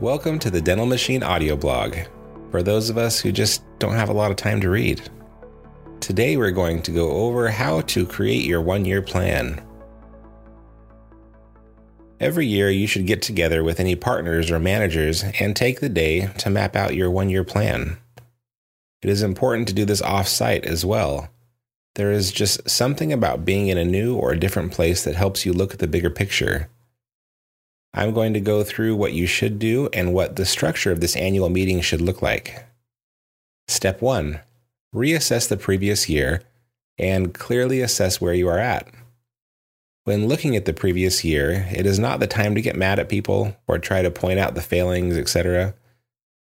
Welcome to the Dental Machine audio blog for those of us who just don't have a lot of time to read. Today, we're going to go over how to create your one year plan. Every year, you should get together with any partners or managers and take the day to map out your one year plan. It is important to do this off site as well. There is just something about being in a new or a different place that helps you look at the bigger picture. I'm going to go through what you should do and what the structure of this annual meeting should look like. Step 1 Reassess the previous year and clearly assess where you are at. When looking at the previous year, it is not the time to get mad at people or try to point out the failings, etc.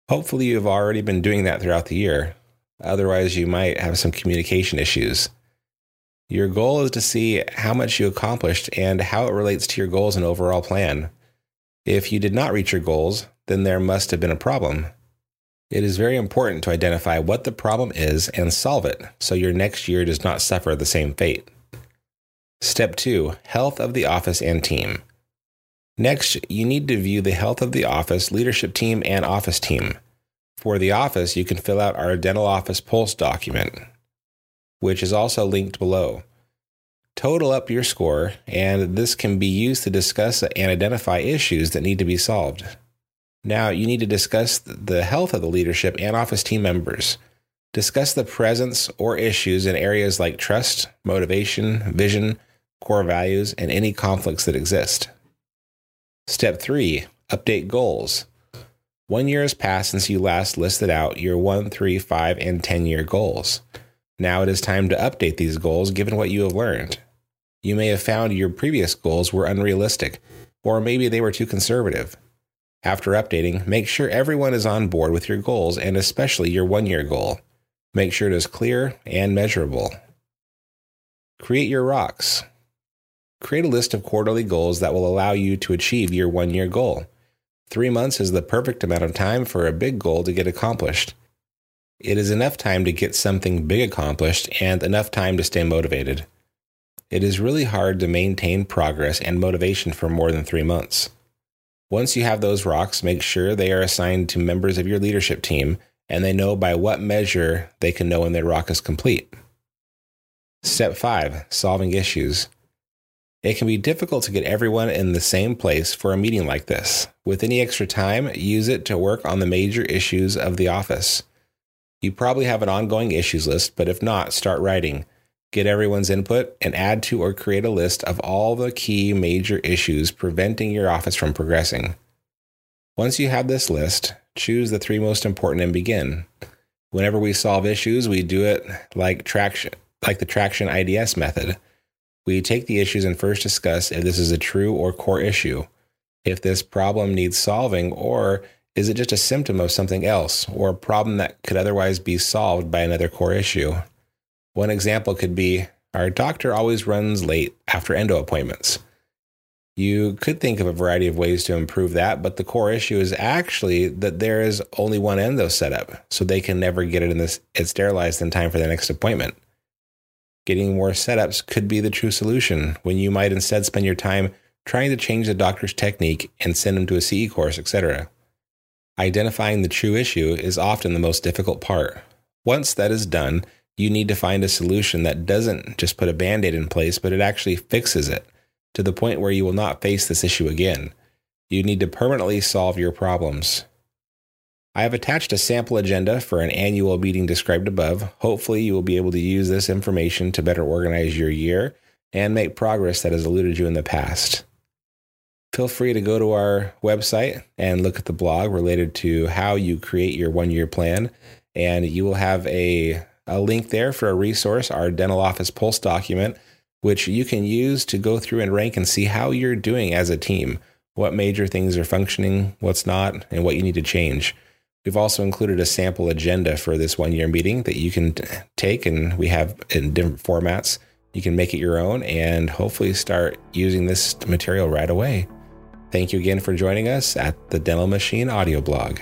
Hopefully, you've already been doing that throughout the year. Otherwise, you might have some communication issues. Your goal is to see how much you accomplished and how it relates to your goals and overall plan. If you did not reach your goals, then there must have been a problem. It is very important to identify what the problem is and solve it so your next year does not suffer the same fate. Step 2 Health of the Office and Team. Next, you need to view the health of the office, leadership team, and office team. For the office, you can fill out our dental office pulse document, which is also linked below. Total up your score, and this can be used to discuss and identify issues that need to be solved. Now, you need to discuss the health of the leadership and office team members. Discuss the presence or issues in areas like trust, motivation, vision, core values, and any conflicts that exist. Step 3 Update goals. One year has passed since you last listed out your 1, 3, 5, and 10 year goals. Now it is time to update these goals given what you have learned. You may have found your previous goals were unrealistic, or maybe they were too conservative. After updating, make sure everyone is on board with your goals and especially your one year goal. Make sure it is clear and measurable. Create your rocks. Create a list of quarterly goals that will allow you to achieve your one year goal. Three months is the perfect amount of time for a big goal to get accomplished. It is enough time to get something big accomplished and enough time to stay motivated. It is really hard to maintain progress and motivation for more than three months. Once you have those rocks, make sure they are assigned to members of your leadership team and they know by what measure they can know when their rock is complete. Step 5 Solving issues. It can be difficult to get everyone in the same place for a meeting like this. With any extra time, use it to work on the major issues of the office. You probably have an ongoing issues list, but if not, start writing. Get everyone's input and add to or create a list of all the key major issues preventing your office from progressing. Once you have this list, choose the three most important and begin. Whenever we solve issues, we do it like traction like the traction IDS method. We take the issues and first discuss if this is a true or core issue, if this problem needs solving, or is it just a symptom of something else, or a problem that could otherwise be solved by another core issue. One example could be our doctor always runs late after endo appointments. You could think of a variety of ways to improve that, but the core issue is actually that there is only one endo set up, so they can never get it in this it sterilized in time for the next appointment. Getting more setups could be the true solution when you might instead spend your time trying to change the doctor's technique and send them to a CE course, etc. Identifying the true issue is often the most difficult part. Once that is done, you need to find a solution that doesn't just put a band aid in place, but it actually fixes it to the point where you will not face this issue again. You need to permanently solve your problems. I have attached a sample agenda for an annual meeting described above. Hopefully, you will be able to use this information to better organize your year and make progress that has eluded you in the past. Feel free to go to our website and look at the blog related to how you create your one year plan. And you will have a, a link there for a resource, our dental office pulse document, which you can use to go through and rank and see how you're doing as a team, what major things are functioning, what's not, and what you need to change. We've also included a sample agenda for this one year meeting that you can take, and we have in different formats. You can make it your own and hopefully start using this material right away. Thank you again for joining us at the Dental Machine audio blog.